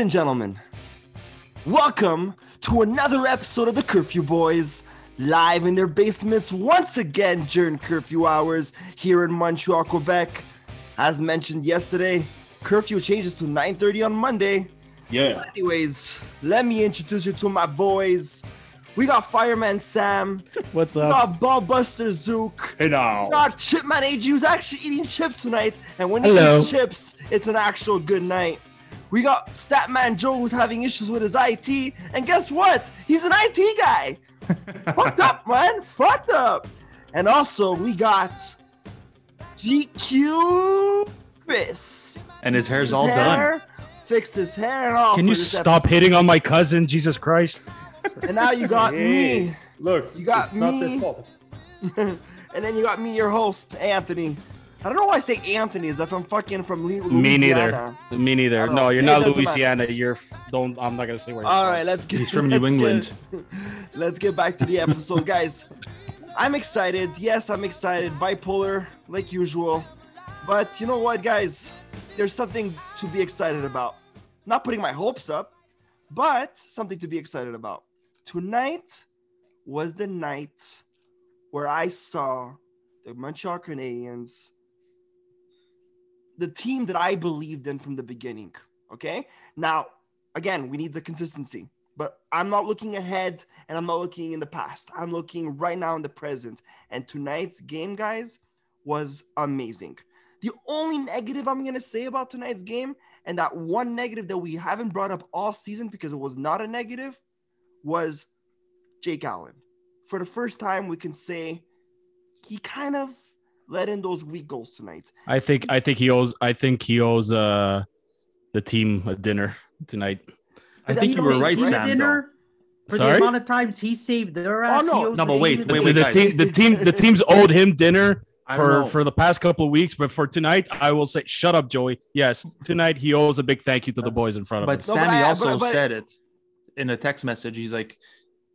Ladies and gentlemen, welcome to another episode of the Curfew Boys, live in their basements once again during curfew hours here in Montreal, Quebec. As mentioned yesterday, curfew changes to 9:30 on Monday. Yeah. Anyways, let me introduce you to my boys. We got Fireman Sam, What's up? we up? got Ballbuster Zook, Hey now. we got Chipman AG who's actually eating chips tonight. And when he Hello. eats chips, it's an actual good night. We got Statman Joe who's having issues with his IT. And guess what? He's an IT guy. Fucked up, man. Fucked up. And also, we got GQ Chris. And his hair's His all done. hair, Fixed his hair and all. Can you stop episode. hitting on my cousin? Jesus Christ. And now you got me. Look, You got it's not me. fault. and then you got me, your host, Anthony. I don't know why I say Anthony, as if I'm fucking from Louisiana. Me neither. Me neither. No, you're not doesn't matter. Louisiana. You're don't. I'm not gonna say where. you're All from. let's get. He's from New England. Get, let's get back to the episode, guys. I'm excited. Yes, I'm excited. Bipolar, like usual. But you know what, guys? There's something to be excited about. Not putting my hopes up, but something to be excited about. Tonight was the night where I saw the Montreal Canadiens, the team that I believed in from the beginning. Okay. Now, again, we need the consistency, but I'm not looking ahead and I'm not looking in the past. I'm looking right now in the present. And tonight's game, guys, was amazing. The only negative I'm going to say about tonight's game, and that one negative that we haven't brought up all season because it was not a negative, was Jake Allen. For the first time, we can say he kind of let in those weak goals tonight. I think. I think he owes. I think he owes uh the team a dinner tonight. I think you were right, Sam. dinner for Sorry? the amount of times he saved their ass. Oh, no. No, but wait, wait, wait, the guys. team. The team. The team's owed him dinner for for the past couple of weeks, but for tonight, I will say, shut up, Joey. Yes, tonight he owes a big thank you to the boys in front of But him. No, but Sammy I- also but- but- said it in a text message. He's like,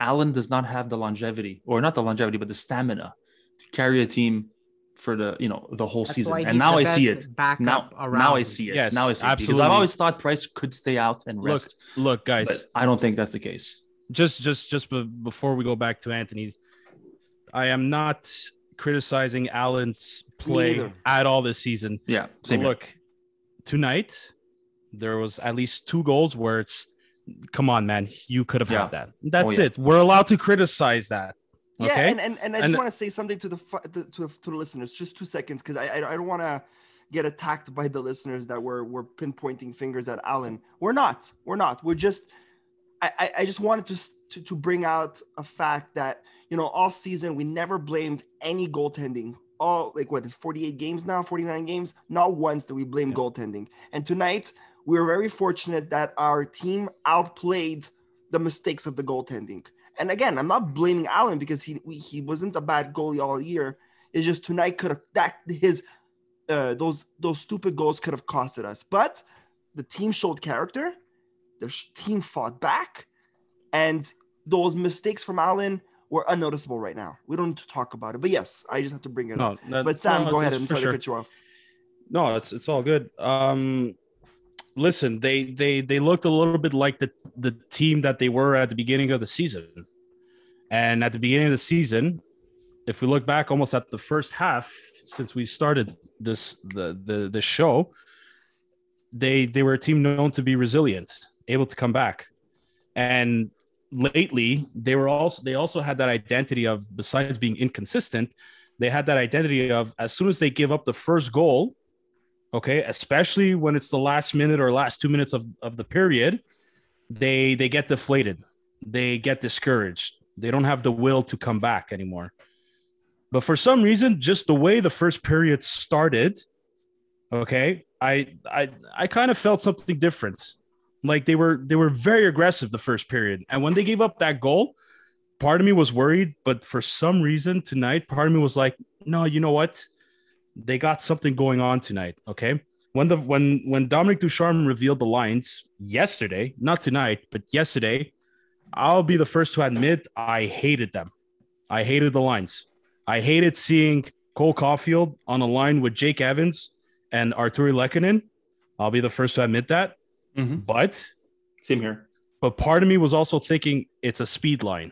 Allen does not have the longevity, or not the longevity, but the stamina to carry a team for the you know the whole That's season. And now I see it. backup Now, around. now I see it. Yes, now I see it because. I've always thought Price could stay out and Look, rest, look, guys. but I don't think that's the case. just just just be- before we go back to Anthony's, I am not criticizing Allen's play at all this season. Yeah, But same. here. look, tonight there was at least two goals where it's come on, man, you could have Yeah. had that. That's Oh, yeah. it. We're allowed to criticize that. Yeah, and, and, and I just And- want to say something to the to, to, the listeners, just two seconds, because I, I I don't want to get attacked by the listeners that were were pinpointing fingers at Allen. We're not. We're not. We're just. I I, I just wanted to, to to bring out a fact that you know all season we never blamed any goaltending. All like what is 48 games now, 49 games. Not once did we blame Yeah. goaltending. And tonight we were very fortunate that our team outplayed the mistakes of the goaltending. And again, I'm not blaming Allen because he we, he wasn't a bad goalie all year. It's just tonight could have that his uh, those those stupid goals could have costed us. But the team showed character. The team fought back, and those mistakes from Allen were unnoticeable right now. We don't need to talk about it. But yes, I just have to bring it up. That- But Sam, no, go ahead. I'm sorry sure. to cut you off. No, it's it's all good. Um, listen, they they they looked a little bit like the the team that they were at the beginning of the season, and at the beginning of the season, if we look back almost at the first half since we started this the the the show, they they were a team known to be resilient, able to come back, and lately they were also they also had that identity of besides being inconsistent they had that identity of as soon as they give up the first goal okay? Especially when it's the last minute or last two minutes of, of the period they they get deflated. They get discouraged. They don't have the will to come back anymore. But for some reason just the way the first period started okay i i i kind of felt something different. Like they were they were very aggressive the first period. And when they gave up that goal part of me was worried. But for some reason tonight part of me was like no you know what they got something going on tonight okay when the when when dominic ducharme revealed the lines yesterday not tonight but yesterday i'll be the first to admit i hated them i hated the lines i hated seeing cole caufield on a line with jake evans and artturi Lehkonen. i'll be the first to admit that Mhm. but Same here. but part of me was also thinking it's a speed line.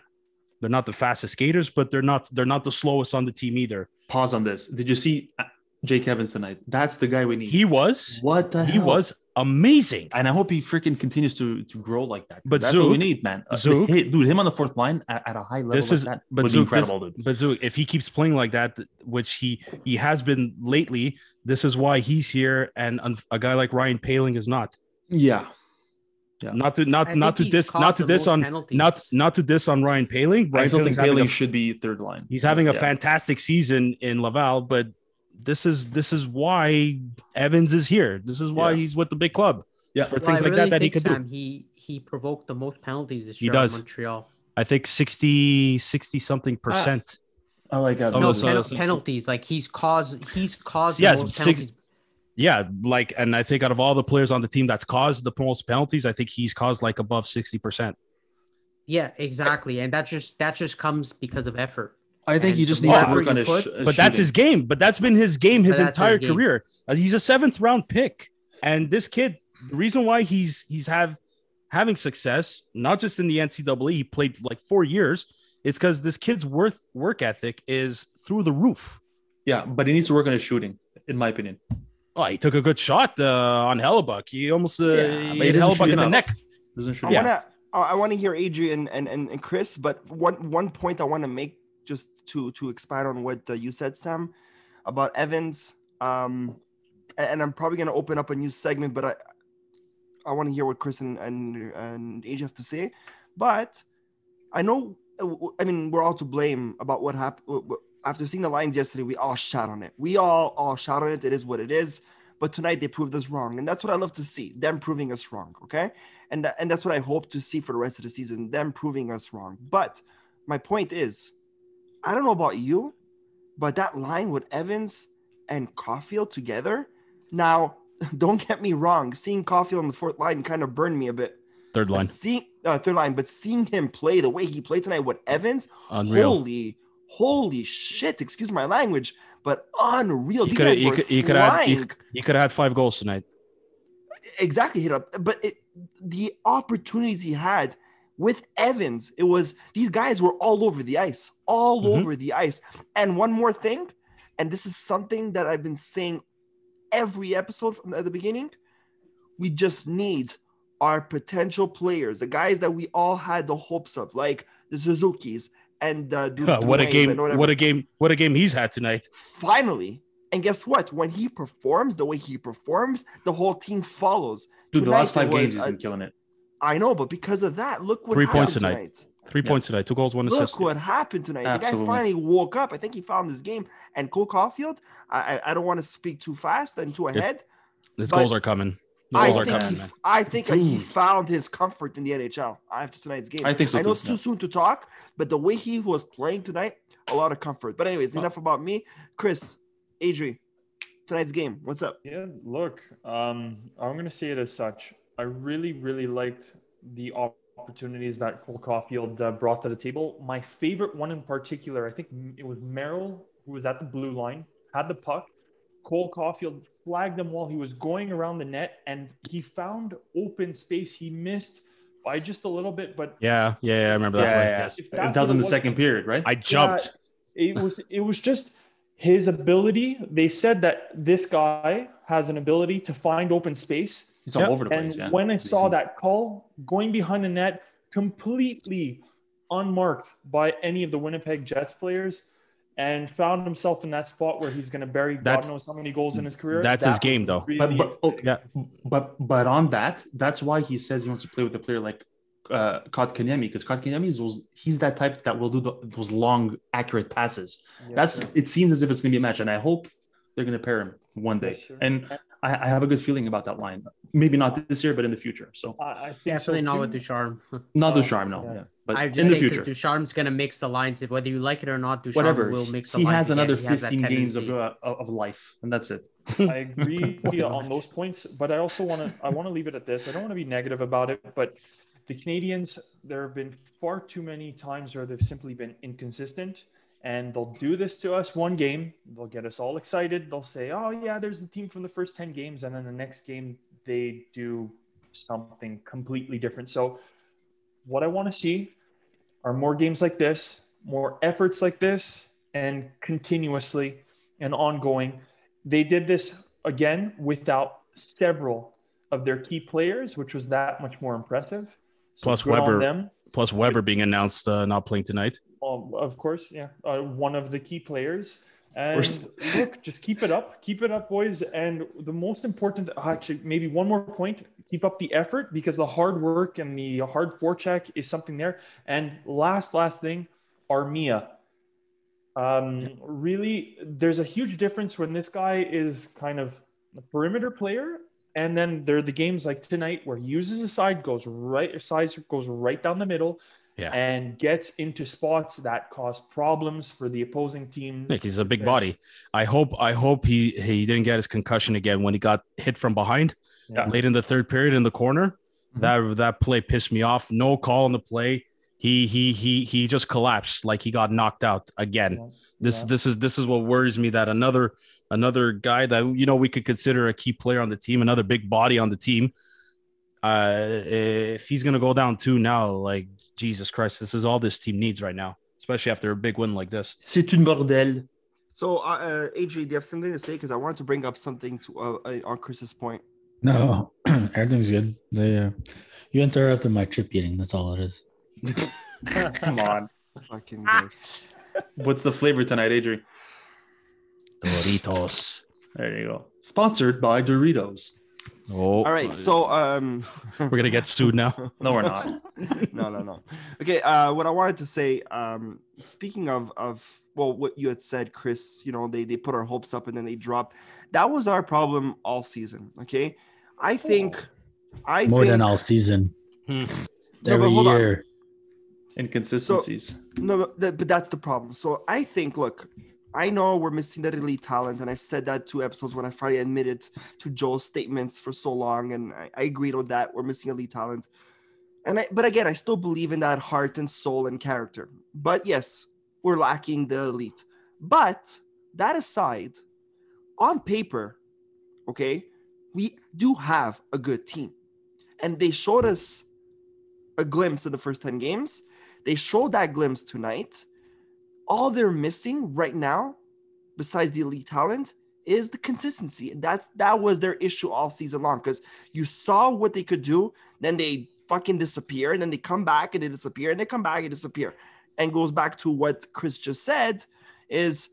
They're not the fastest skaters, but they're not they're not the slowest on the team either. Pause on this. Did you see uh, Jake Evans tonight? That's the guy we need. He was what the he hell? was amazing. and I hope he freaking continues to to grow like that. But that's what we need, man. Uh, Zook- hey, dude, him on the fourth line at, at a high level This like is that but Zook, be this- incredible, dude. but Zook, if he keeps playing like that, which he he has been lately, this is why he's here, and a guy like Ryan Poehling is not. Yeah, Yeah. Not to I not think not to he's diss not to the diss most on penalties. not not to diss on Ryan Poehling. I Ryan still think Poehling's having Bailey a, should be third line. he's having a Yeah. fantastic season in Laval, but this is this is why Evans is here. This is why Yeah. he's with the big club. Yeah. For Well, things I like really that that he could Sam, do. He he provoked the most penalties this He year does. in Montreal. I think 60 60 something percent. I like that. Oh, no so- so- so- penalties. Like he's caused he's caused Yes, the most six- penalties. Yeah, like and I think out of all the players on the team that's caused the most penalties, I think he's caused like above 60%. Yeah, exactly. And that just that just comes because of effort. I think And he just the needs to work on his. put- sh- But that's his game. But that's been his game his But that's his entire game. career. Uh, He's a seventh round pick, and this kid, the reason why he's he's have having success, not just in the NCAA, he played like four years. It's because this kid's worth work ethic is through the roof. Yeah, but he needs to work on his shooting, in my opinion. Oh, he took a good shot uh, on Hellebuyck. He almost uh, Yeah, he hit Hellebuyck shoot in the neck. Doesn't shoot. I Yeah. wanna I I wanna hear Adrian and, and, and Chris, but one one point I want to make just to to expand on what uh, you said, Sam, about Evans. Um, and, and I'm probably gonna open up a new segment, but I I want to hear what Chris and and, and Adrian have to say. But I know, I mean, we're all to blame about what happened after seeing the lines yesterday. We all shot on it. We all all shot on it. It is what it is. But tonight they proved us wrong, and that's what I love to see them proving us wrong. Okay, and and that's what I hope to see for the rest of the season, them proving us wrong. But my point is, I don't know about you, but that line with Evans and Caufield together. Now, don't get me wrong, seeing Caufield on the fourth line kind of burned me a bit. Third But line, seeing uh, third line, but seeing him play the way he played tonight with Evans, unreal. holy, holy shit! Excuse my language, but unreal. He These could guys he could he could have he, flying. he could have had five goals tonight. exactly hit up, but it, the opportunities he had with Evans, it was these guys were all over the ice, all Mhm. over the ice. And one more thing, and this is something that I've been saying every episode from the beginning. We just need our potential players, the guys that we all had the hopes of, like the Suzuki's and uh, Du- what a game! What a game! What a game he's had tonight. finally. And guess what? When he performs the way he performs, the whole team follows. Dude, the last five was games he's been killing it. I know, but because of that, look what Three happened points tonight. tonight. Three Yeah. points tonight. Two goals, one assist. Look what happened tonight. Absolutely. The guy finally woke up. I think he found his game. And Cole Caufield, I I, I don't want to speak too fast and too ahead. His goals are coming. The I think, coming, he. I think uh, he found his comfort in the NHL after tonight's game. I think so I know it's too yeah. soon to talk, but the way he was playing tonight, a lot of comfort. But anyways, enough about me. Chris, Adri, tonight's game. What's up? Yeah, look, um, I'm going to say it as such. I really, really liked the opportunities that Cole Caufield uh, brought to the table. My favorite one in particular, I think it was Merrill, who was at the blue line, had the puck. Cole Caufield flagged him while he was going around the net, and he found open space. He missed by just a little bit, but Yeah, yeah, yeah, I remember Yeah, that play. yeah, Yes. That that's was in the second period, right? I jumped. it was it was just his ability. They said that this guy has an ability to find open space. He's all Yep. over the And place. Yeah. when I saw that call going behind the net, completely unmarked by any of the Winnipeg Jets players, and found himself in that spot where he's going to bury That's- God knows how many goals in his career. that's his game, though. really But- but- oh, yeah. But but on that, that's why he says he wants to play with a player like uh Kotkaniemi because Kotkaniemi is those, he's that type that will do the, those long, accurate passes. Yes, that's sir. it seems as if it's gonna be a match, and I hope they're gonna pair him one day. Yes, and I, I have a good feeling about that line. Maybe not this year, but in the future. So I, I think Definitely so not too. with Ducharme. not Ducharme, no, yeah. yeah. But I in the future, because Ducharme's gonna mix the lines. If whether you like it or not, Ducharme whatever. will mix the he lines. has again. another He has that 15 games of uh, of life, and that's it. I agree on those points, but I also want to I want to leave it at this. I don't want to be negative about it, but the Canadiens there have been far too many times where they've simply been inconsistent and they'll do this to us one game, they'll get us all excited, they'll say, "Oh yeah, there's the team from the first 10 games" and then the next game they do something completely different. So, what I want to see are more games like this, more efforts like this, and continuously and ongoing. They did this again without several of their key players, which was that much more impressive. So Plus Weber. Plus Weber being announced uh, not playing tonight. Um, of course, yeah, uh, one of the key players. And look, just keep it up, keep it up, boys. And the most important, actually, maybe one more point: keep up the effort because the hard work and the hard forecheck is something there. And last, last thing, Armia. Um, really, there's a huge difference when this guy is kind of a perimeter player, and then there are the games like tonight where he uses his side, goes right, a size goes right down the middle, Yeah. and gets into spots that cause problems for the opposing team. Nick, he's a big body. I hope I hope he he didn't get his concussion again when he got hit from behind Yeah. late in the third period in the corner. Mhm. That that play pissed me off. No call on the play. He he he he just collapsed like he got knocked out again. Yeah. This Yeah. this is this is what worries me that another another guy that you know we could consider a key player on the team, another big body on the team. Uh, if he's gonna go down too now, like Jesus Christ, this is all this team needs right now, especially after a big win like this. C'est une bordel. So, uh, uh, AJ, do you have something to say? Because I wanted to bring up something to uh, uh, on Chris's point. No, everything's good. They, uh, you interrupted my chip eating. That's all it is. Come on. Fucking. What's the flavor tonight, Adrian? Doritos. There you go. Sponsored by Doritos. Oh, All right. So, um, we're gonna get sued now. No, we're not. no, no, no. Okay. Uh, what I wanted to say, um, speaking of of well, what you had said, Chris. You know, they they put our hopes up and then they drop. That was our problem all season. Okay. I think. I More think, than all season. Hmm. No, but Every on. year. Inconsistencies. No, but, that, but that's the problem. So I think, look, I know we're missing that elite talent, and I've said that two episodes when I finally admitted to Joel's statements for so long, and I, I agreed on that. We're missing elite talent, and I, but again, I still believe in that heart and soul and character. But yes, we're lacking the elite. But that aside, on paper, okay, we do have a good team, and they showed us a glimpse of the first ten games. They showed that glimpse tonight. All they're missing right now, besides the elite talent, is the consistency. And that's that was their issue all season long. Because you saw what they could do, then they fucking disappear, and then they come back and they disappear, and they come back and disappear. And goes back to what Chris just said: is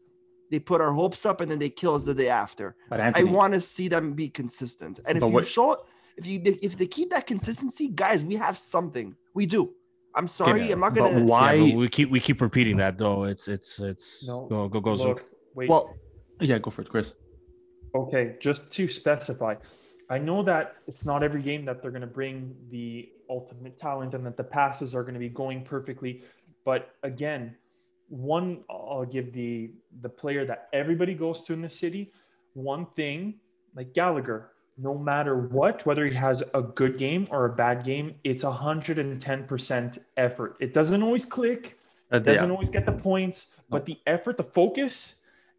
they put our hopes up and then they kill us the day after. But I want to see them be consistent. And if you what- show, if you if they keep that consistency, guys, we have something. We do. I'm sorry, Okay, I'm not gonna. why- Yeah, but we keep we keep repeating that though. It's it's it's No, go go go Look, wait. well, yeah, go for it, Chris. Okay, just to specify, I know that it's not every game that they're going to bring the ultimate talent and that the passes are going to be going perfectly. But again, one I'll give the the player that everybody goes to in the city one thing like Gallagher. No matter what, whether he has a good game or a bad game, it's 110% effort. It doesn't always click, uh, it doesn't always get the points, but the effort, the focus,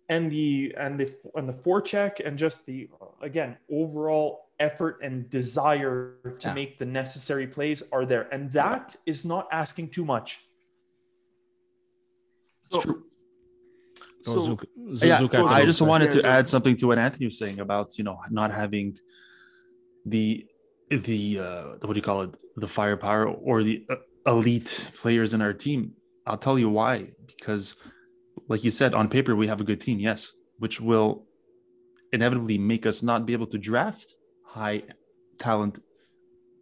and the and the and the forecheck, and just the again overall effort and desire to Yeah. make the necessary plays are there, and that is not asking too much. It's true. Go So- Zook. yeah, Zook I just wanted to add something to what Anthony was saying about you know not having the the uh, what do you call it the firepower or the uh, elite players in our team. I'll tell you why because, like you said, on paper we have a good team, yes, which will inevitably make us not be able to draft high talent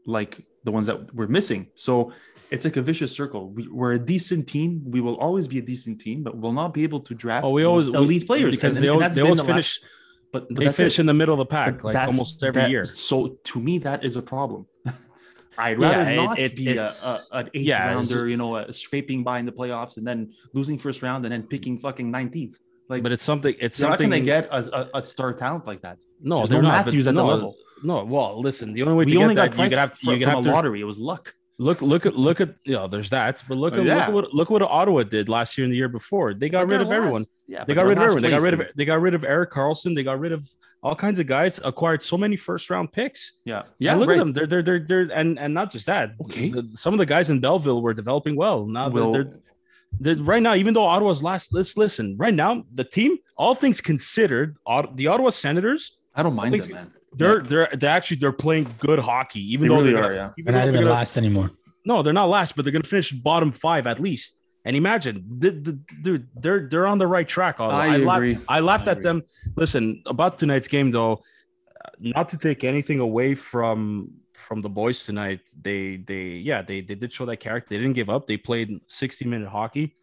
like the ones that we're missing. So it's like a vicious circle. We, we're a decent team. We will always be a decent team, but we'll not be able to draft Oh, we always elite we- players because And- they and always, they always the finish. last- but, but They finish it. in the middle of the But pack like almost every that- year. So to me, that is a problem. I'd rather it- not it- be a, a, an eighth yeah, rounder, you know, scraping by in the playoffs and then losing first round and then picking fucking 19th. Like, But it's something. It's something. going to get a, a, a star talent like that. no, There's they're no not. but Matthews at the level. No, well, listen. The only way We to only get that, you have, fr- you from have a to. lottery. It was luck. Look, look at look at you know, there's that, but look Oh, at yeah. look at what look what Ottawa did last year and the year before. They got But rid of everyone. Yeah, They got rid of everyone. They got rid of they got rid of Erik Karlsson. They got rid of all kinds of guys. Acquired so many first round picks. Yeah, Yeah, yeah. look right. at them. They're they're they're they're and and not just that. Okay. The- some of the guys in Belleville were developing well. Now Will- they're, they're- right now, even though Ottawa's last. Let's listen. Right now, the team, all things considered, Ot- the Ottawa Senators, I don't mind think- them, man. they're they're they're actually they're playing good hockey. Even They though really they're are, gonna, yeah. even they're not they're even gonna- last anymore. no, they're not last, but they're gonna finish bottom five at least. And imagine, the, the, dude, they're they're on the right track. Although I laugh- agree. I laughed I at agree. them. Listen about tonight's game, though. uh, Not to take anything away from from the boys tonight. They they yeah they they did show that character. They didn't give up. They played 60 minute hockey.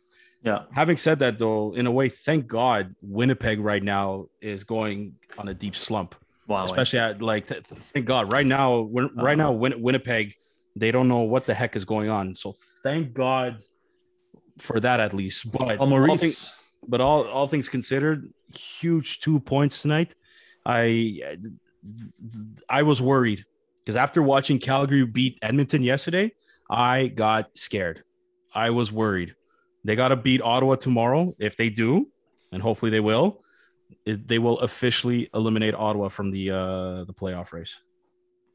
Yeah, Having said that, though, in a way, thank God Winnipeg right now is going on a deep slump wow. especially at like th- th- thank God right now when right now uh-huh. Win- Winnipeg they don't know what the heck is going on so thank God for that at least but Oh, all Maurice. things, but all all things considered huge two points tonight I I was worried because after watching Calgary beat Edmonton yesterday I got scared I was worried they got to beat Ottawa tomorrow if they do and hopefully they will it, they will officially eliminate Ottawa from the uh the playoff race.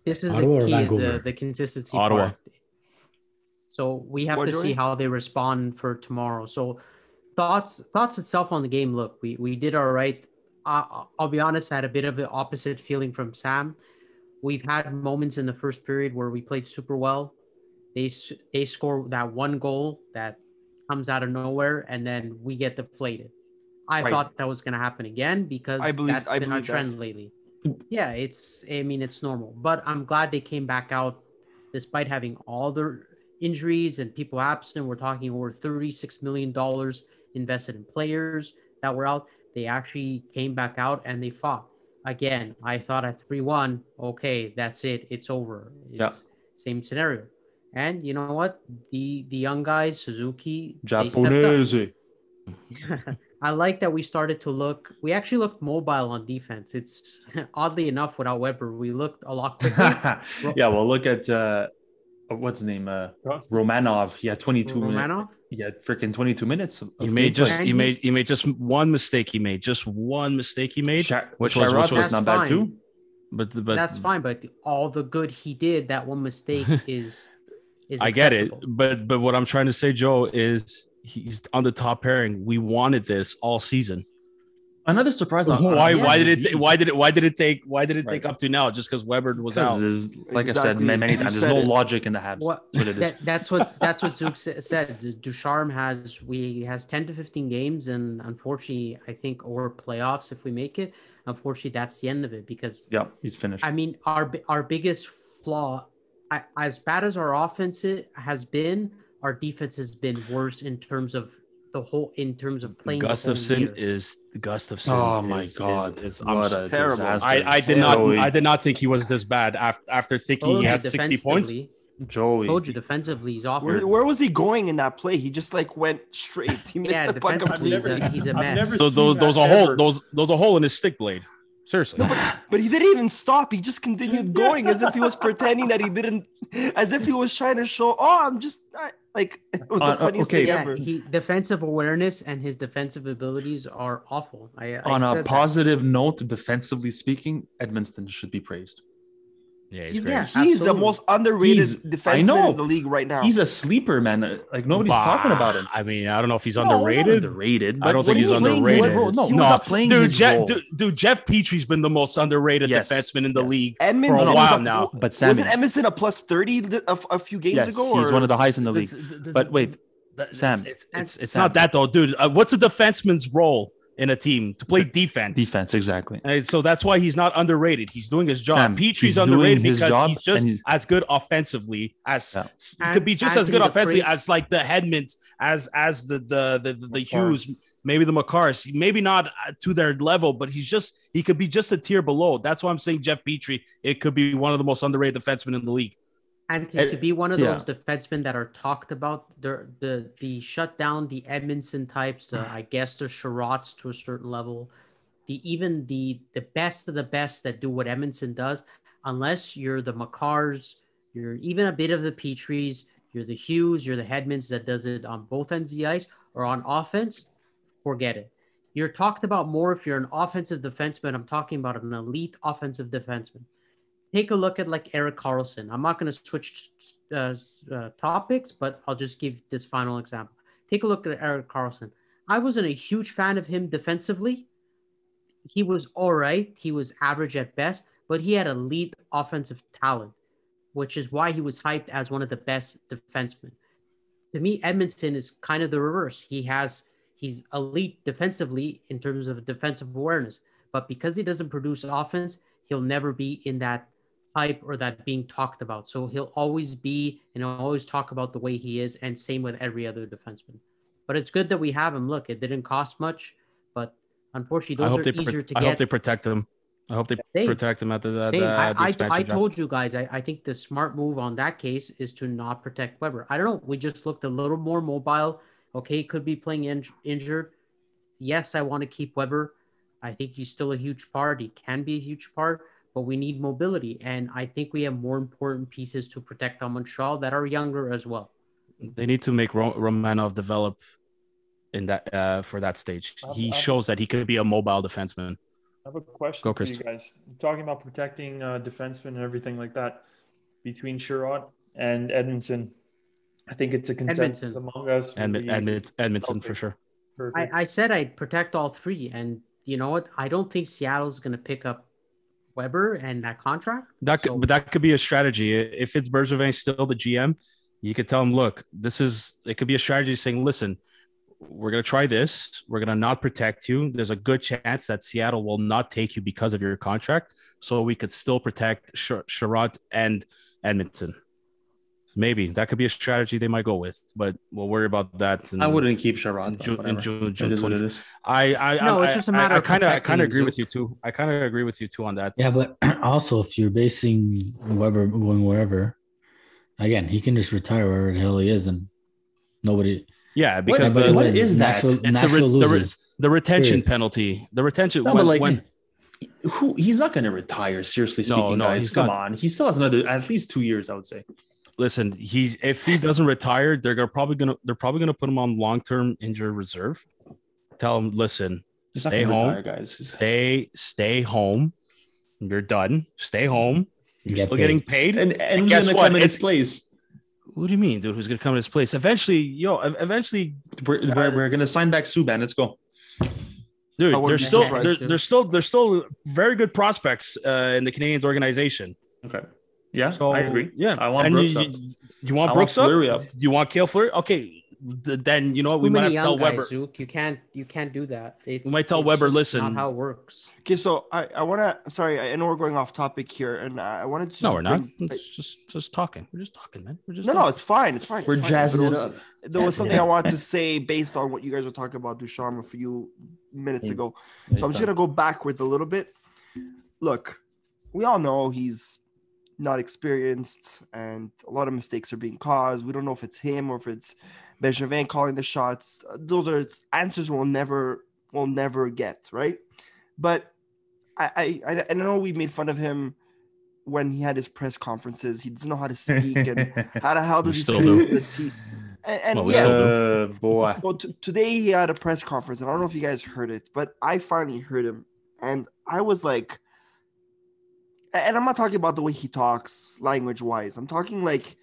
This is Ottawa the key, is the, the consistency Ottawa. part. So we have What, to Joey? see how they respond for tomorrow. So thoughts thoughts itself on the game. Look, we we did all right. Uh, I'll be honest, I had a bit of the opposite feeling from Sam. We've had moments in the first period where we played super well. They they score that one goal that comes out of nowhere, and then we get deflated. I Right. thought that was going to happen again because I believe- that's I been our believe that. trend lately. Yeah, it's. I mean, it's normal, but I'm glad they came back out despite having all their injuries and people absent. We're talking over 36 million dollars invested in players that were out. They actually came back out and they fought. Again, I thought at 3-1, okay, that's it. It's over. It's Yeah. same scenario. And you know what? The the young guys, Suzuki, they stepped. Japonese. I like that we started to look. We actually looked mobile on defense. It's oddly enough without Weber, we looked a lot quicker. yeah, well, look at uh, what's his name? Uh, Romanov. Yeah, had 22 minutes. Romano. He had freaking 22 minutes. Of He made just And he he- made he made just one mistake. He made just one mistake. He made, Sha- which which was- was, which was- not bad That's too. fine. but but That's fine, but all the good he did, that one mistake is is I get it. But but what I'm trying to say, Joe, is he's on the top pairing. We wanted this all season. Another surprise. on- why on why did it ta- why did it why did it take why did it take Right. up to now just because Weber was out? there's, like I said Exactly. many times, there's no it. logic in the Habs. What, That's what it is. that, that's what that's what Zook said. Ducharme has we has ten to fifteen games, and unfortunately, I think or playoffs if we make it. Unfortunately, that's the end of it because yeah, he's finished. I mean, our our biggest flaw, I, as bad as our offense has been, our defense has been worse in terms of the whole in terms of playing. the whole Gustafsson year. is Gustafsson. oh my is- is- god, is- I'm what s- a terrible. disaster! I, I did not Joey, I did not think he was this bad after after thinking Told he had 60 points. defensively- Joey. Told you defensively, he's awful. Where, where was he going in that play? He just like went straight. He missed Yeah, the puck defensively, he's a, he's a I've mess. never So those those a hole ever. those those a hole in his stick blade. Seriously. But he didn't even stop. He just continued going as if he was pretending that he didn't, as if he was trying to show, oh, I'm just I, like, it was the Uh, uh, funniest okay. thing yeah, ever. he defensive awareness and his defensive abilities are awful. I, I On a said that. positive note, defensively speaking, Edmundson should be praised. Yeah, He's, Yeah, he's the most underrated He's- I defenseman know. in the league right now. He's a sleeper, man. Like nobody's talking about him. I mean, I don't know if he's No, not underrated. underrated. I don't think he's playing underrated. his role- No, He he was was a- playing dude, his Jeff, role. dude, dude, Jeff Petry's been the most underrated Yes. defenseman in the Yes. league Edmundson for a while a- now. But Sammy, Wasn't Emerson a plus 30 th- a, a few games yes, ago? he's or- one of the highest in the league. This- this- But wait, that- Sam. it's, it's, it's Sam. not that though, dude. Uh, what's a defenseman's role in a team to play defense? defense exactly. And so that's why he's not underrated. He's doing his job. Sam, Petry's underrated because job he's just he's- as good offensively as Yeah. he could be just as Anthony good offensively DeFries- as like the Hedmans, as as the the the, the, the Hughes, maybe the Makars. Maybe not uh, to their level, but he's just he could be just a tier below. That's why I'm saying Jeff Petry. It could be one of the most underrated defensemen in the league. And to, be one of those yeah. defensemen that are talked about, the the the shutdown, the Edmundson types, the, I guess the Chiarots to a certain level, the even the the best of the best that do what Edmundson does, unless you're the Makars, You're even a bit of the Petrys. You're the Hughes. You're the Hedmans that does it on both ends of the ice or on offense. Forget it. You're talked about more if you're an offensive defenseman. I'm talking about an elite offensive defenseman. Take a look at like Erik Karlsson. I'm not going to switch uh, uh, topics, but I'll just give this final example. Take a look at Erik Karlsson. I wasn't a huge fan of him defensively. He was all right. He was average at best, but he had elite offensive talent, which is why he was hyped as one of the best defensemen. To me, Edmundson is kind of the reverse. He has he's elite defensively in terms of defensive awareness, but because he doesn't produce offense, he'll never be in that hype or that being talked about. So he'll always be and he'll always talk about the way he is, and same with every other defenseman. But it's good that we have him. Look, it didn't cost much, but unfortunately, I those hope are they. easier Pro- to I get. hope they protect him. I hope they They- protect him at the, at Hey, the, I, at the I, expansion I draft. told you guys, I, I think the smart move on that case is to not protect Weber. I don't know. We just looked a little more mobile. Okay, he could be playing in, injured. Yes, I want to keep Weber. I think he's still a huge part. He can be a huge part, but we need mobility. And I think we have more important pieces to protect on Montreal that are younger as well. They need to make Romanov develop in that uh, for that stage. I've- He I've- shows that he could be a mobile defenseman. I have a question Go, for you Chris. guys. Talking about protecting uh, defensemen and everything like that between Chiarot and Edmundson. I think it's a consensus Edmundson. among us. And for the- Edmond, Edmundson Okay. for sure. I, I said I'd protect all three. And you know what? I don't think Seattle's going to pick up Weber and that contract. That could, So- but that could be a strategy. If it's Bergevin still the GM, you could tell him, look, this is it could be a strategy saying, listen, we're gonna try this. We're gonna not protect you. There's a good chance that Seattle will not take you because of your contract, so we could still protect Sh- Chiarot and Edmundson. Maybe that could be a strategy they might go with, but we'll worry about that. In, I wouldn't keep Chiarot. June, in. June, June is what it 20. is. I, I, No, I, it's just a matter I of kind of, I kind of agree with you too. I kind of agree with you too on that. Yeah, but also if you're basing Weber going wherever, again, he can just retire wherever the hell he is, and nobody. Yeah, because everybody the, what wins. that? Natural, It's the natural re- the re- the retention Period. penalty, the retention. No, when, but like, when- who? He's not going to retire. Seriously speaking, no, guys, come not. on. He still has another at least two years, I would say. Listen, he's if he doesn't retire, they're gonna probably gonna they're probably gonna put him on long term injured reserve. Tell him, listen, He's stay home, retire, guys. Stay stay home. You're done. Stay home. You're Get still paid. getting paid. And and who's guess going to what? come in his It's- place? what do you mean, dude? Who's gonna come in his place? Eventually, yo, eventually, We're, we're, we're going to sign back Subban. Let's go. dude. I wouldn't There's be still surprised, there's, there's still there's still very good prospects uh, in the Canadiens organization. Okay. Yeah, So I agree. Yeah, I want And Brooks you, up. you, you want I want Brooks up? Fleury up. You want Kale Fleury? Okay, th- then you know what? We Too might have to tell guys, Weber. Zook. You can't you can't do that. It's, we might tell it's Weber, listen. not how it works. Okay, so I, I want to. Sorry, I know we're going off topic here, and I wanted to. No, we're not. bring- It's just just talking. We're just talking, man. We're just no, no, it's fine. It's fine. We're it's jazzing There it was- up. There was Jazzing something I up. wanted to say based on what you guys were talking about Ducharme a few minutes ago. So I'm just gonna go backwards a little bit. Look, we all know he's not experienced, and a lot of mistakes are being caused. We don't know if it's him or if it's Benjamin calling the shots. Those are answers we'll never we'll never get, right? But I I, I I know we made fun of him when he had his press conferences. He doesn't know how to speak, and how the hell We does he still speak do. the team? And, and Well, we yes, Uh, boy. well, t- today he had a press conference, and I don't know if you guys heard it, but I finally heard him, and I was like, and I'm not talking about the way he talks, language wise. I'm talking like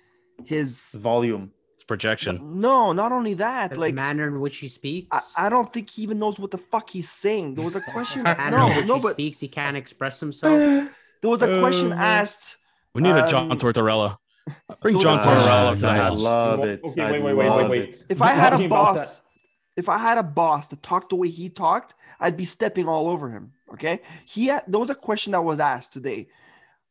his Volume. It's projection. no, not only that, The like manner in which he speaks. I, I don't think he even knows what the fuck he's saying. There was a question. the manner no, in which no, he but speaks, he can't express himself. there was a question Uh, asked. We need a John Um, Tortorella. Bring John was a question- Tortorella up to the I house. love it. Okay, I wait, wait, wait, wait, wait. If I had a boss, if I had a boss that talked the way he talked, I'd be stepping all over him. Okay. He had, there was a question that was asked today.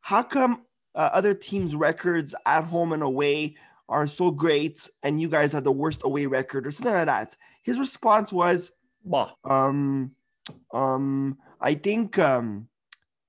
How come uh, other teams' records at home and away are so great, and you guys have the worst away record, or something like that? His response was, um, um, I think, um,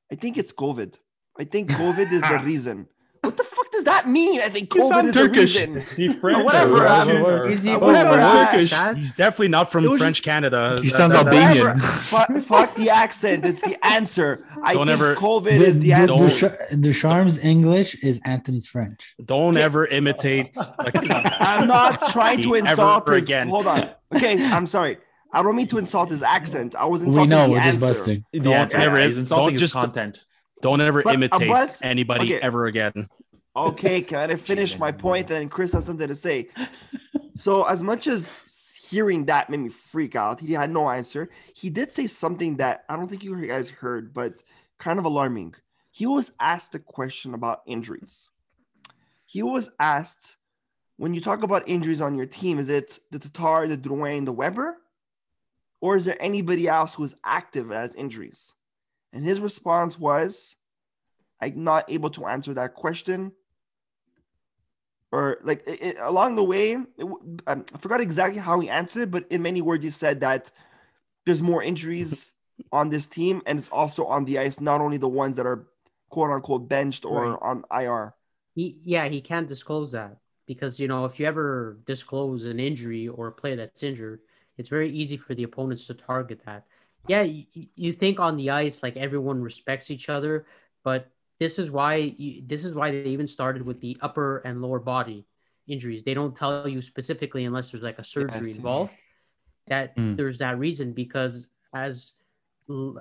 I think it's COVID. I think COVID is the reason. What the fuck does does that mean? I think You COVID sound is Turkish. the reason. He French whatever, or um, or- he- Whatever, Whatever, uh, Turkish. He's definitely not from French just- Canada. He That- sounds that- that- Albanian. Whatever. fuck, fuck the accent. It's the answer. I Don't think ever- COVID The, is the the, answer. the, Ducharme's English is Anthony's French. Don't ever imitate. I'm not trying to Ever insult his. again. Hold on. Okay, I'm sorry. I don't mean to insult his accent. I was We insulting know the we're just busting. The Don't answer. ever- He's insulting don't his just- content. Don't ever But- imitate but- anybody okay. ever again. Okay, can I finish my point? And then Chris has something to say. So, as much as hearing that made me freak out, he had no answer. He did say something that I don't think you guys heard, but kind of alarming. He was asked a question about injuries. He was asked, when you talk about injuries on your team, is it the Tatar, the Drouin, the Weber? Or is there anybody else who is active as injuries? And his response was, I'm not able to answer that question. Or like it, it- along the way, it um, I forgot exactly how he answered, it, but in many words, he said that there's more injuries on this team, and it's also on the ice, not only the ones that are quote unquote benched or Right. on IR. He, yeah, he can't disclose that because you know if you ever disclose an injury or a player that's injured, it's very easy for the opponents to target that. Yeah, you, you think on the ice like everyone respects each other, but this is why you, this is why they even started with the upper and lower body injuries. They don't tell you specifically unless there's like a surgery Yes. involved. That Mm. there's that reason because as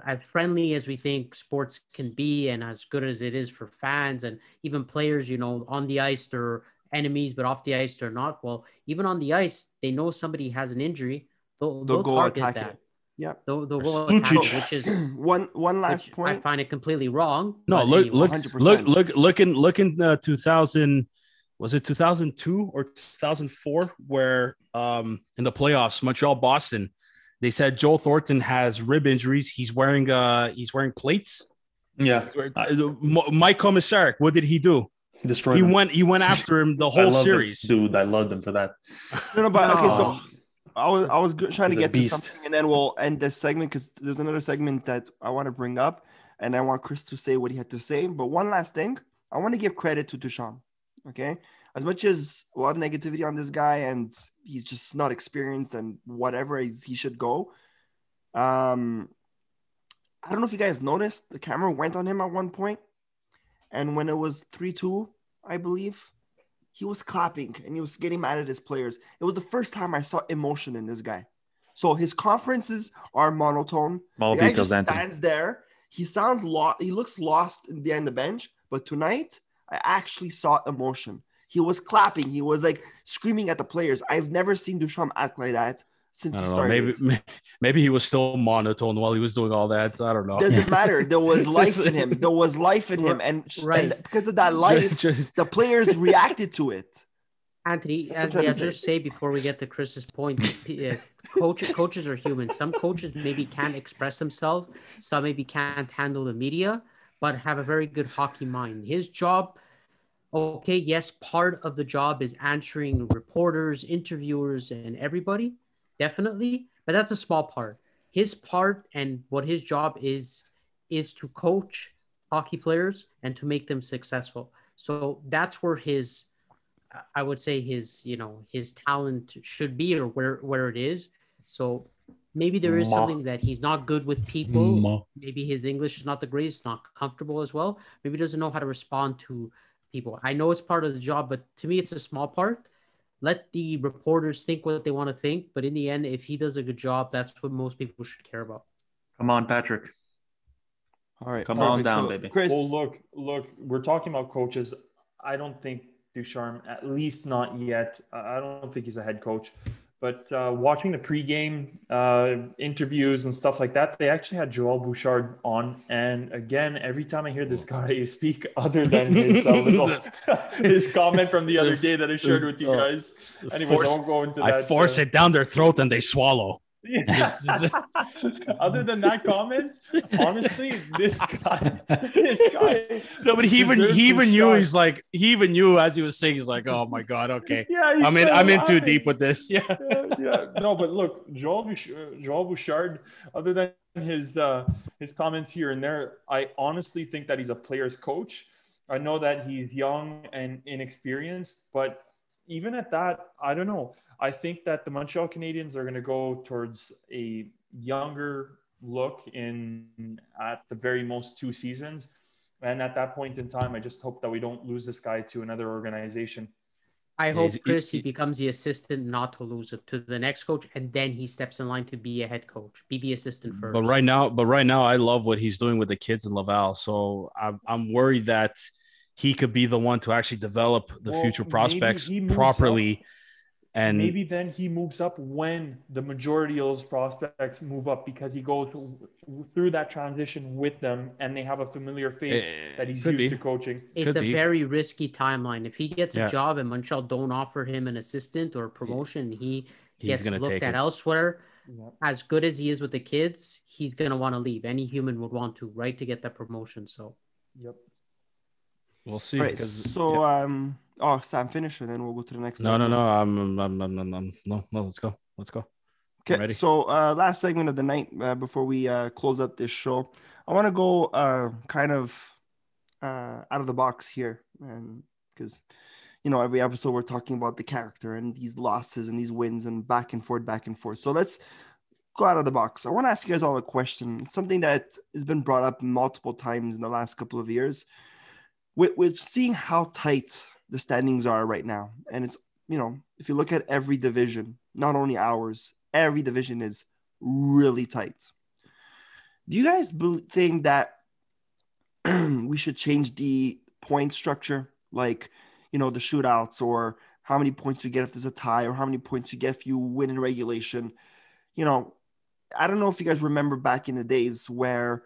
as friendly as we think sports can be and as good as it is for fans and even players, you know, on the ice they're enemies, but off the ice they're not. Well, even on the ice, they know somebody has an injury. They'll, They'll they'll go target attack that. it. Yep. They'll, they'll Lucic. attack which is one one last point. I find it completely wrong. No, look, look, look, look, look in, look in uh, 2000. Was it 2002 or 2004 where um in the playoffs, Montreal Boston, they said Joel Thornton has rib injuries. He's wearing uh he's wearing plates. Yeah, Uh, M- Mike Komisarek, what did he do? destroyed. He him. went he went after him the I whole love them, series. dude. I love them for that. No, no, but okay, so No. I was I was trying to He's a get to something, and then we'll end this segment because there's another segment that I want to bring up, and I want Chris to say what he had to say. But one last thing, I want to give credit to Ducharme. Okay, as much as a lot of negativity on this guy, and he's just not experienced, and whatever he should go. Um, I don't know if you guys noticed the camera went on him at one point, and when it was three two, I believe he was clapping and he was getting mad at his players. It was the first time I saw emotion in this guy. So his conferences are monotone. All the guy just stands there. He sounds lost. He looks lost behind the bench. But tonight, I actually saw emotion. He was clapping. He was like screaming at the players. I've never seen Ducharme act like that since he don't know. Maybe maybe he was still monotone while he was doing all that. I don't know. Doesn't matter. There was life in him. There was life in him, and, Right. and because of that life, Just- the players reacted to it. Anthony, That's what I'm Anthony, trying I'll say. just say before we get to Chris's point, uh, coach, coaches are human. Some coaches maybe can't express themselves. Some maybe can't handle the media, but have a very good hockey mind. His job, okay, yes, part of the job is answering reporters, interviewers, and everybody, definitely, but that's a small part. His part and what his job is is to coach hockey players and to make them successful. So that's where his I would say his, you know, his talent should be or where where it is. So maybe there is Ma. something that he's not good with people. Mo. Maybe his English is not the greatest, not comfortable as well. Maybe he doesn't know how to respond to people. I know it's part of the job, but to me, it's a small part. Let the reporters think what they want to think, but in the end, if he does a good job, that's what most people should care about. Come on, Patrick. All right, Come on down, So, baby. Chris, Well, look, look, we're talking about coaches. I don't think Ducharme, at least not yet. I I don't think he's a head coach. But uh, watching the pregame uh, interviews and stuff like that, they actually had Joel Bouchard on. And again, every time I hear this guy speak, other than his, uh, little, his comment from the other day that I shared with you guys. Anyways, Force- I won't go into I force uh, it down their throat and they swallow. Other than that comment, honestly, this guy, this guy. No, but he even he even knew shot. he's like he even knew as he was saying he's like oh my god okay Yeah, I'm in I'm in too deep with this yeah yeah, yeah. No, but look, Joel Bouchard, Joel Bouchard. Other than his uh, his comments here and there, I honestly think that he's a player's coach. I know that he's young and inexperienced, but even at that, I don't know. I think that the Montreal Canadiens are going to go towards a younger look in at the very most two seasons. And at that point in time, I just hope that we don't lose this guy to another organization. I hope he's- Chris he- he, becomes the assistant, not to lose it to the next coach, and then he steps in line to be a head coach, be the assistant first. But right now, but right now, I love what he's doing with the kids in Laval. So I'm I'm worried that he could be the one to actually develop the Well, future prospects he moves properly. And maybe then he moves up when the majority of those prospects move up because he goes through that transition with them and they have a familiar face Eh, that he's used be. to coaching. it's could a be. very risky timeline. If he gets Yeah. a job and Montreal don't offer him an assistant or a promotion, he he's gets gonna looked take at it. elsewhere. Yeah. As good as he is with the kids, he's gonna want to leave. Any human would want to, right, to get that promotion. So Yep. We'll see. Right. So yeah. um. Oh, Sam, finish and then we'll go to the next. no, no, segment. no. I'm, I'm, I'm, I'm, I'm, no, no. Let's go. Let's go. Okay, so uh, last segment of the night uh, before we uh, close up this show, I want to go uh, kind of uh, out of the box here, and because you know every episode we're talking about the character and these losses and these wins and back and forth, back and forth. So let's go out of the box. I want to ask you guys all a question, something that has been brought up multiple times in the last couple of years. With, with seeing how tight the standings are right now, and it's you know if you look at every division, not only ours, every division is really tight. Do you guys think that we should change the point structure, like you know the shootouts, or how many points you get if there's a tie, or how many points you get if you win in regulation? You know, I don't know if you guys remember back in the days where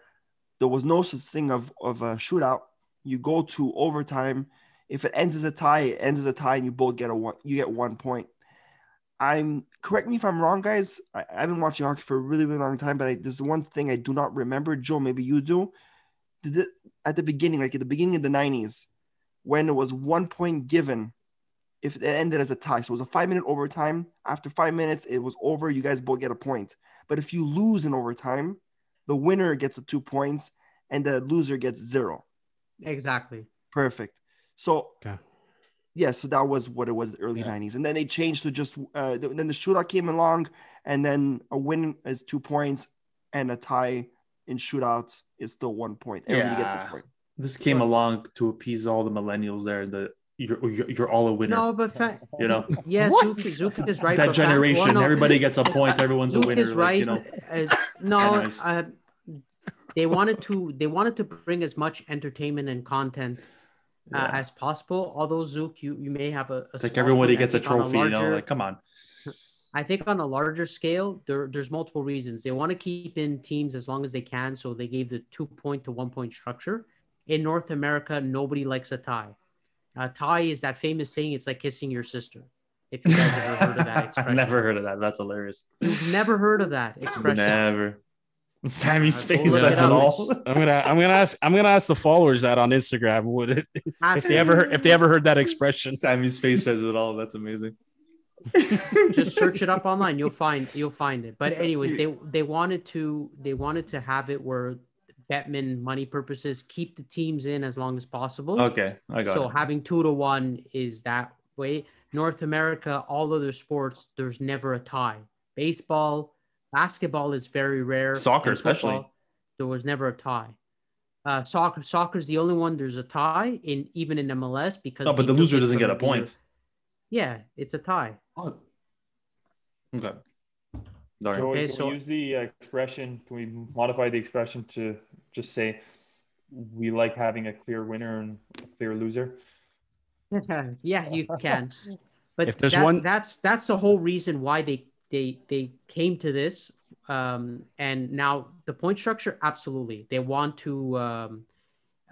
there was no such thing of of a shootout. You go to overtime. If it ends as a tie, it ends as a tie, and you both get a one. You get one point. I'm correct me if I'm wrong, guys. I, I've been watching hockey for a really, really long time, but I, there's one thing I do not remember. Joe, maybe you do. Did it at the beginning, like at the beginning of the '90s, when it was one point given, if it ended as a tie, so it was a five minute overtime. After five minutes, it was over. You guys both get a point. But if you lose in overtime, the winner gets the two points, and the loser gets zero. Exactly. Perfect. So, Okay. yeah, so that was what it was the early Yeah. 90s. And then they changed to just, uh, th- then the shootout came along, and then a win is two points, and a tie in shootout is still one point. Everybody gets a point. This came along to appease all the millennials there. The you're you're, you're all a winner. No, but fa- You know yeah, What? Zuki, Zuki is right. that but fa- generation, everybody gets a point. Everyone's a winner. is like, right. you know, Uh, no, Nice. uh, they wanted to they wanted to bring as much entertainment and content uh, Yeah. as possible. Although Zook, you you may have a, a like everybody gets a think on trophy. you know, like come on. I think on a larger scale, there, there's multiple reasons. They want to keep in teams as long as they can, so they gave the two point to one point structure. In North America, nobody likes a tie. A tie is that famous saying, it's like kissing your sister. If you guys ever heard of that I've expression. never heard of that. That's hilarious. You've never heard of that expression. Never. Sammy's face look says it it all. I'm gonna I'm gonna ask I'm gonna ask the followers that on Instagram would it if they ever if they ever heard that expression. Sammy's face says it all. That's amazing. just search it up online you'll find you'll find it but anyways they they wanted to they wanted to have it where Bettman money purposes keep the teams in as long as possible Okay, I got so it. having two to one is that way north america all other sports there's never a tie baseball basketball is very rare Soccer and especially. there was never a tie uh, soccer is the only one there's a tie in even in mls because No, but the loser doesn't get a the year- point. yeah it's a tie Oh. Okay. Darn. Joey, Okay, can so- we use the expression? Can we modify the expression to just say we like having a clear winner and a clear loser? yeah, you can. But If there's that- one- that's that's the whole reason why they they they came to this. Um, and now the point structure, absolutely, they want to. Um,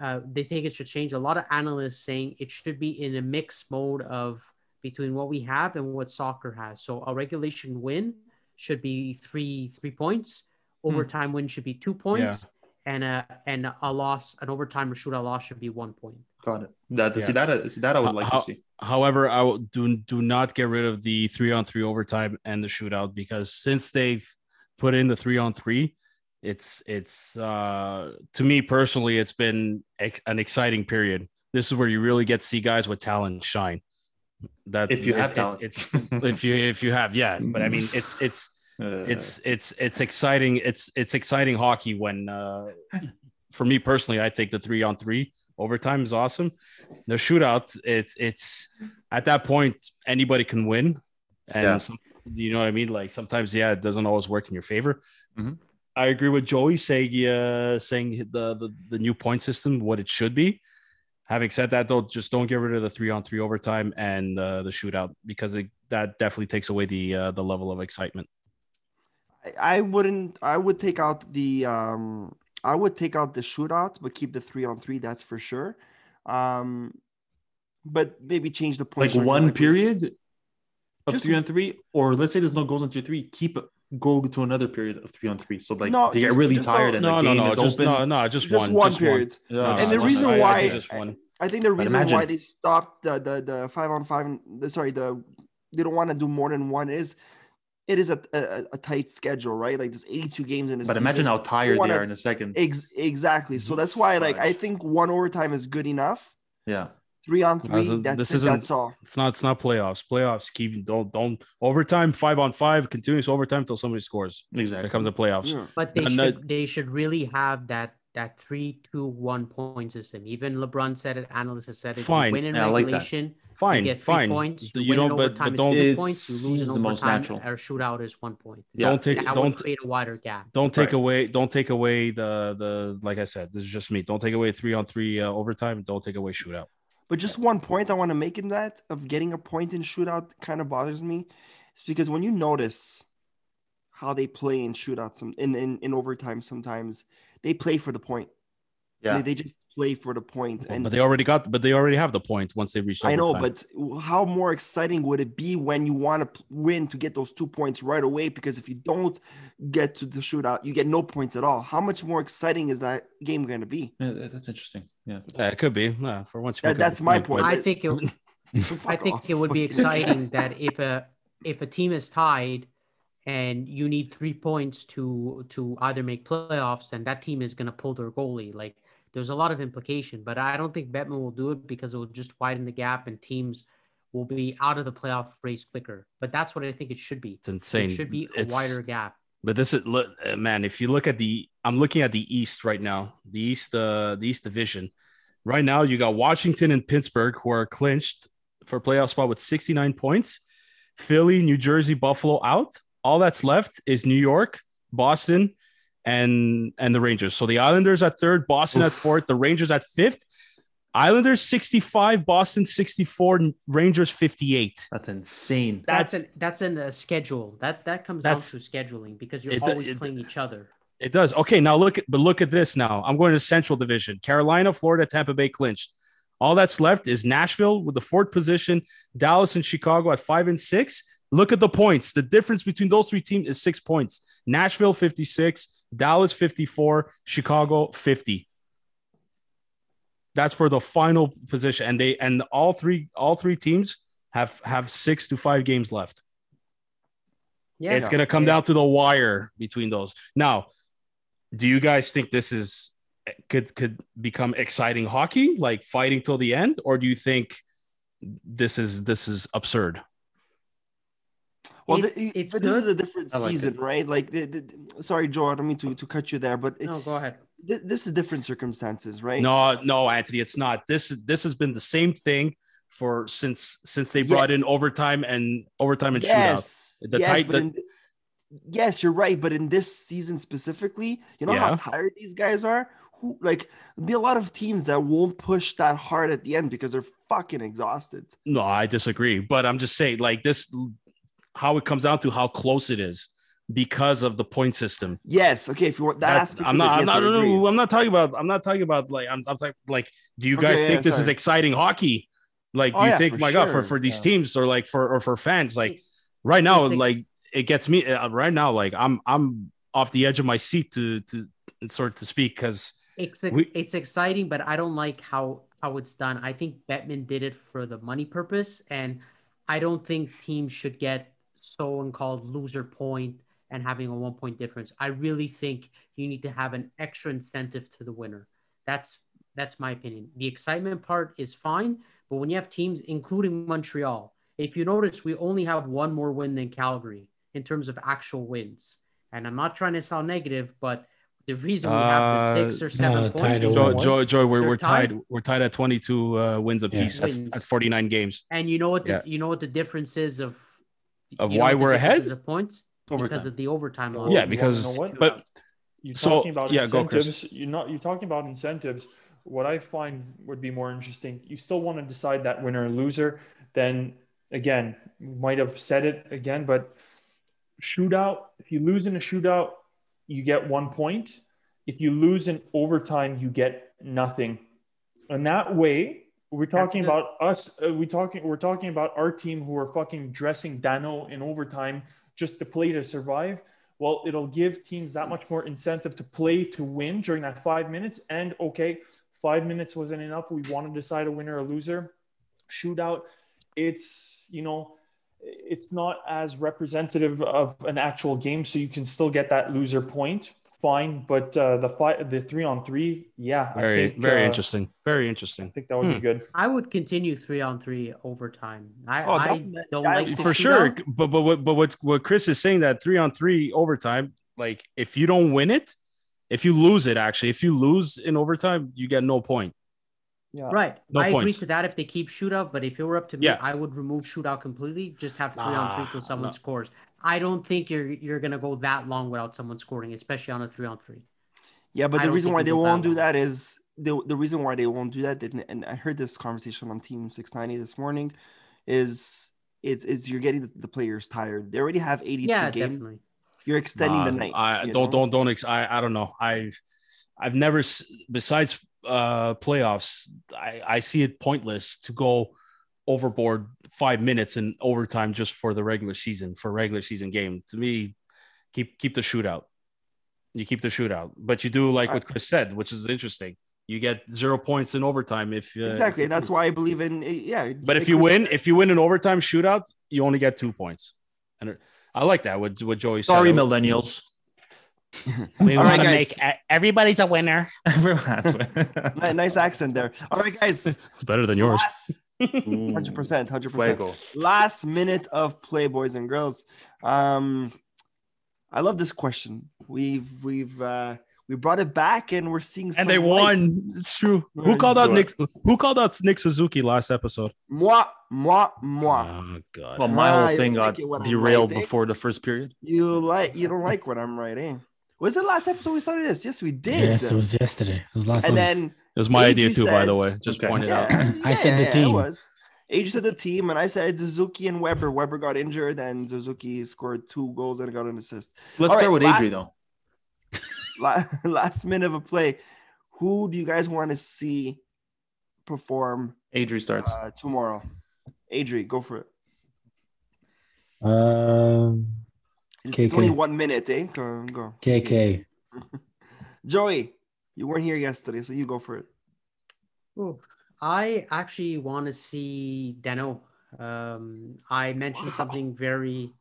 uh, they think it should change. A lot of analysts saying it should be in a mixed mode of between what we have and what soccer has. So a regulation win should be three three points. Overtime win should be two points. And a and a loss, an overtime or shootout loss should be one point. Got it. That, Yeah. See that? See that? I would like How- to see. However, I will do do not get rid of the three on three overtime and the shootout because since they've put in the three on three, it's it's uh to me personally, it's been ex- an exciting period this is where you really get to see guys with talent shine. That If you it- have it- talent. it's if you if you have yeah, but I mean it's it's Uh, it's it's it's exciting. It's it's exciting hockey when uh, for me personally, I think the three on three overtime is awesome. The shootout, it's it's at that point anybody can win, and Yeah. some, you know what I mean. Like sometimes, yeah, it doesn't always work in your favor. Mhm. I agree with Joey saying uh, saying the, the the new point system what it should be. Having said that, though, just don't get rid of the three on three overtime and uh, the shootout because it, that definitely takes away the uh, the level of excitement. I, I wouldn't. I would take out the. Um, I would take out the shootout, but keep the three on three. That's for sure. Um, but maybe change the point. like one we- period of Just- three on three, or let's say there's no goals on two three, keep go to another period of three on three. So like No, they get really tired no- and No, the no, game no, is just, open. no, no, just, Just one, one just period. Yeah, And the reason. I- I why- say just one. I think the reason why they stopped the the, the five on five. The, sorry, the they don't want to do more than one is it is a, a, a tight schedule, right? Like there's 82 games in a But season. imagine how tired wanna- they are in a second. Ex- exactly. So mm-hmm. that's why, like, I think one overtime is good enough. Yeah. Three on three. a- That's this it, isn't- That's all. It's not. It's not playoffs. Playoffs keep don't don't overtime five on five continuous overtime until somebody scores. Exactly. it comes to playoffs, Yeah. But they And that- should they should really have that that three two one point system. Even LeBrun said it. Analysts have said it. You Fine. win in Yeah, I like that. regulation. fine, you get three fine. points. You, You win don't, in but, overtime, but it's don't two It points. You lose seems in the most natural. Or shootout is one point. Yeah. don't take that don't create a wider gap. don't take Right. away don't take away the the like I said. This is just me. Don't take away three on three uh, overtime. Don't take away shootout. But just one point I want to make in that of getting a point in shootout kind of bothers me. It's because when you notice how they play in shootouts some- in, in, in overtime sometimes, they play for the point. Yeah. They, they just play for the point. And but they already got. But they already have the point once they reach. I know, but how more exciting would it be when you want to win to get those two points right away? Because if you don't get to the shootout, you get no points at all. How much more exciting is that game going to be? Yeah, that's interesting. Yeah. yeah, it could be. Yeah, for once. you That- make a that's my good point. I think it. I think off. it would be exciting that if a if a team is tied and you need three points to to either make playoffs and that team is going to pull their goalie like there's a lot of implication but i don't think Bettman will do it because it will just widen the gap and teams will be out of the playoff race quicker but that's what i think it should be It's insane. it should be a It's- wider gap But this is look, uh, man. If you look at the, I'm looking at the East right now. The East, uh, the East Division. Right now, you got Washington and Pittsburgh who are clinched for playoff spot with 69 points. Philly, New Jersey, Buffalo out. All that's left is New York, Boston, and and the Rangers. So the Islanders at third, Boston at fourth, the Rangers at fifth. Islanders 65, Boston 64, Rangers 58. That's insane. that's That's- an, that's in the schedule that that comes That's- down to scheduling because you're It- always it- playing each other It does. Okay, now look at but look at this now. I'm going to Central Division. Carolina, Florida, Tampa Bay clinched. All that's left is Nashville with the fourth position, Dallas and Chicago at five and six. Look at the points. The difference between those three teams is six points. Nashville 56, Dallas 54, Chicago 50. That's for the final position. And they and all three all three teams have have six to five games left yeah it's going to come Yeah. down to the wire between those. Now, do you guys think this is could could become exciting hockey, like fighting till the end, or do you think this is this is absurd? Well, It's- the- it's but this is a different like season, right? Like, the, the, sorry, Joe, I don't mean to, to cut you there, but it, no go ahead th- this is different circumstances, right? No, no, Anthony, it's not. This is this has been the same thing for since since they brought in overtime and overtime and shootout. yes, The yes, tight- the- in, yes, you're right. But in this season specifically, you know Yeah. how tired these guys are. Who like there'll be a lot of teams that won't push that hard at the end because they're fucking exhausted. No, I disagree. But I'm just saying, like this, how it comes down to how close it is because of the point system. Yes, okay. If you want that That's, aspect, I'm of it, not. I'm yes, not. I No, agree. no, I'm not talking about. I'm not talking about like. I'm. I'm talking like. Do you Okay, guys yeah, think this is exciting hockey? Like, do Oh, you yeah, think, for my God, for for these yeah. teams or like for or for fans, like right now, like it gets me uh, right now. Like I'm I'm off the edge of my seat to to sort to speak because It's ex- We- it's exciting, but I don't like how how it's done. I think Bettman did it for the money purpose, and I don't think teams should get so and called loser point and having a one point difference. I really think you need to have an extra incentive to the winner. That's That's my opinion. The excitement part is fine, but when you have teams, including Montreal, if you notice, we only have one more win than Calgary in terms of actual wins. And I'm not trying to sound negative, but the reason we have the six or seven uh, tied points, over. Joy, Joy, Joy, we're, we're tied. tied? We're tied at 22 uh, wins apiece at, Wins. at 49 games. and you know what the Yeah. you know what the difference is of Of you why we're ahead? is of points because of the overtime law. Yeah, Well, because you know what? but You're So, talking about yeah, go, incentives. You're not. You're talking about incentives. What I find would be more interesting. You still want to decide that winner or loser. Then again, might have said it again, but shootout. If you lose in a shootout, you get one point. If you lose in overtime, you get nothing. And that way, we're talking about us. Uh, we talking. We're talking about our team who are fucking dressing Danault in overtime just to play to survive. Well, it'll give teams that much more incentive to play to win during that five minutes. And okay, five minutes wasn't enough. We want to decide a winner or loser. Shootout. It's you know, it's not as representative of an actual game, so you can still get that loser point. Fine, but uh, the five, the three on three, yeah, very, I think, very uh, interesting. Very interesting. I think that would be Hmm. good. I would continue three on three overtime. I, Oh, I don't- don't like For sure. shootout. But but what but what what Chris is saying that three on three overtime, like if you don't win it, if you lose it, actually, if you lose in overtime, you get no point. Yeah, Right. No I agree points. to that if they keep shootout, but if it were up to me, Yeah. I would remove shootout completely. Just have three on three till someone no. scores. I don't think you're you're gonna go that long without someone scoring, especially on a three on three. Yeah, but I the reason why they won't do long. that is the the reason why they won't do that, and, and I heard this conversation on Team 690 this morning, is it's is you're getting the, the players tired. They already have 82 Yeah, games. definitely. You're extending the night. I you don't know? don't don't ex- I I don't know. I've I've never besides uh playoffs, I I see it pointless to go overboard five minutes in overtime just for the regular season for a regular season game. To me, keep keep the shootout. You keep the shootout, but you do like what Chris said, which is interesting. You get zero points in overtime if uh, Exactly. if- That's why I believe in yeah. But if you Chris win, said, if you win an overtime shootout, you only get two points. And I like that. What what Joey said. Sorry, I- millennials. We All right, want to guys. make everybody's a winner. That's what. Ni- nice accent there. All right, guys. It's better than yours. Hundred percent, hundred percent. Last minute of play, boys and girls. Um, I love this question. We've we've uh we brought it back, and we're seeing And some they light. won. It's true. Yeah, Who called out. Nick? Who called out Nick Suzuki last episode? Moi, moi, moi. Oh God. Well, my whole thing don't got like it when I'm derailed right, before the first period. You like you don't like what I'm writing. Was it last episode we started this? Yes, we did. Yes, it was yesterday. It was last and night. then It was my Age, idea you too, by the way. Just Okay. pointed out. yeah, I said the yeah, It team. was. Age said the team, and I said Suzuki and Weber. Weber got injured, and Suzuki scored two goals and got an assist. Let's All start right, with Adri though. La- last minute of a play. Who do you guys want to see perform Adri starts. uh, tomorrow? Adri, go for it. Um, It's KK. only one minute, eh? Go, go. KK. Joey, you weren't here yesterday, so you go for it. Ooh, I actually want to see Danault. Um, I mentioned Wow. something very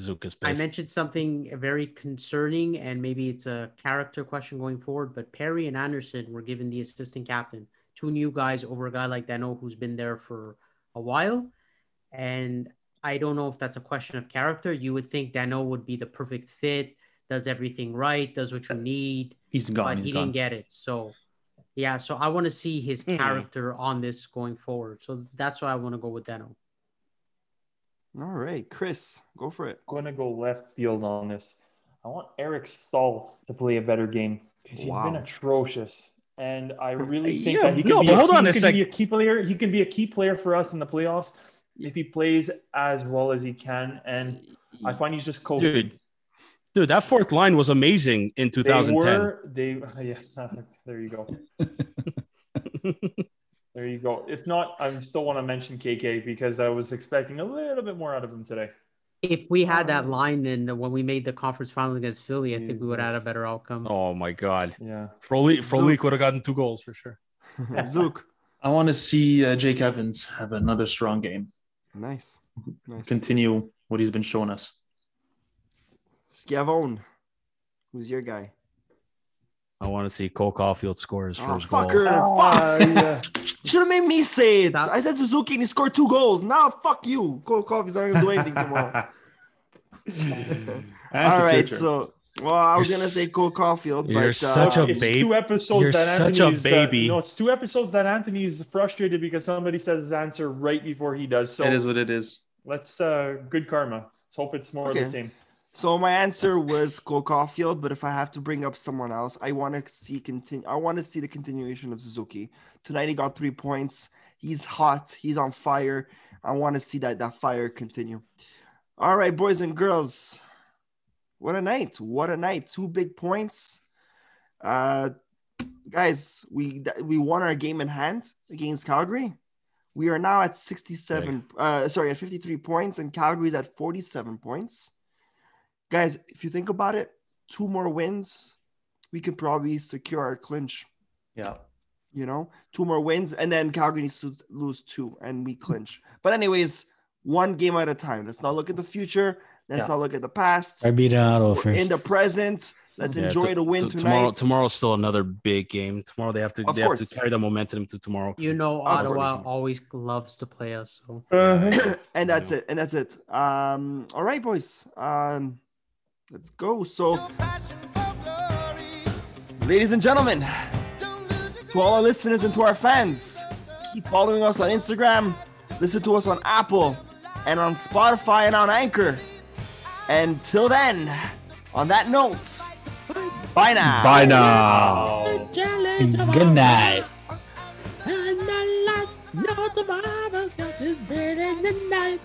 Zuka's I mentioned something very concerning, and maybe it's a character question going forward. But Perry and Anderson were given the assistant captain, two new guys over a guy like Danault who's been there for a while. And I don't know if that's a question of character. You would think Danault would be the perfect fit, does everything right, does what you need, He's gone. but he's he gone. didn't get it. So, yeah, so I want to see his Hmm. character on this going forward. So that's why I want to go with Danault. All right, Chris, go for it. going to go left field on this. I want Eric Staal to play a better game because he's been atrocious. And I really think Yeah, that he can, no, be, but a hold key, on he a can sec. be a key player. He can be a key player for us in the playoffs if he plays as well as he can. And I find he's just coasting. Dude, dude, that fourth line was amazing in 2010. They 2010. were, they, yeah, there you go. There you go. If not, I still want to mention KK because I was expecting a little bit more out of him today. If we had that Um, line and when we made the conference final against Philly, I think we would have had a better outcome. Oh my God, Yeah. Frolik Frolik would have gotten two goals for sure. Zook, I want to see uh, Jake Evans have another strong game. Nice, nice. Continue what he's been showing us. Schiavone, who's your guy? I want to see Cole Caufield score his Oh, first goal. fucker. Ah, Fuck. yeah. Should have made me say it. That- I said Suzuki and he scored two goals. Now fuck you. Cole Coffee's not gonna do anything tomorrow. All right, so well, I was You're gonna s- say Cole Caufield, you're but such uh, a it's babe. two episodes You're that such a Anthony's, uh, baby. no, it's two episodes that Anthony's frustrated because somebody says his answer right before he does. So it is what it is. let's uh good karma. Let's hope it's more Okay. of the same. So my answer was Cole Caufield, but if I have to bring up someone else, I want to see continue. I want to see the continuation of Suzuki. Tonight he got three points. He's hot. He's on fire. I want to see that that fire continue. All right, boys and girls. What a night! What a night! Two big points. Uh, guys, we we won our game in hand against Calgary. We are now at 67. Uh, sorry, at 53 points, and Calgary's at 47 points guys, if you think about it, two more wins, we could probably secure our clinch. Yeah. You know, two more wins, and then Calgary needs to lose two, and we clinch. But anyways, one game at a time. Let's not look at the future. Let's Yeah. not look at the past. I beat Otto We're first. in the present. Let's Yeah, enjoy t- the win t- tonight. Tomorrow, tomorrow's still another big game. Tomorrow they have to Of they have course. to carry the momentum to tomorrow. You know, Ottawa course. always loves to play us. So and that's it. And that's it. Um, all right, boys. Um, let's go. So, ladies and gentlemen, to all our listeners and to our fans, keep following us on Instagram, listen to us on Apple and on Spotify and on Anchor. Until then, on that note, bye now. Bye now. Good night. And the last notes of ours got this bird in the night.